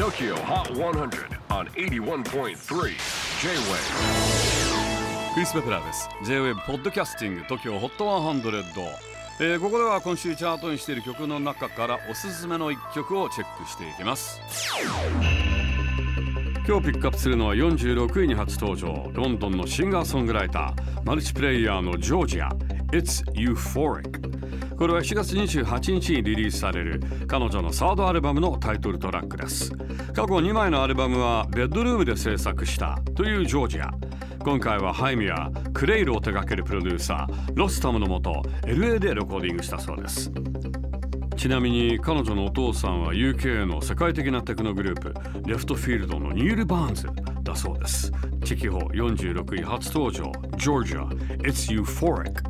TOKYO HOT 100 on 81.3 J-WAVE クリス・ベプラーです。J-WAVE ポッドキャスティング TOKYO HOT 100、えーここでは今週チャートにしている曲の中からおすすめの一曲をチェックしていきます。今日ピックアップするのは46位に初登場。ロンドンのシンガーソングライターマルチプレイヤーのジョージア。It's Euphoric これは7月28日にリリースされる彼女のサードアルバムのタイトルトラックです。過去2枚のアルバムはベッドルームで制作したというジョージア。今回はハイミやクレイルを手掛けるプロデューサーロスタムのもと LA でレコーディングしたそうです。ちなみに彼女のお父さんは UK の世界的なテクノグループレフトフィールドのニール・バーンズだそうです。地域法46位初登場 Georgia It's Euphoric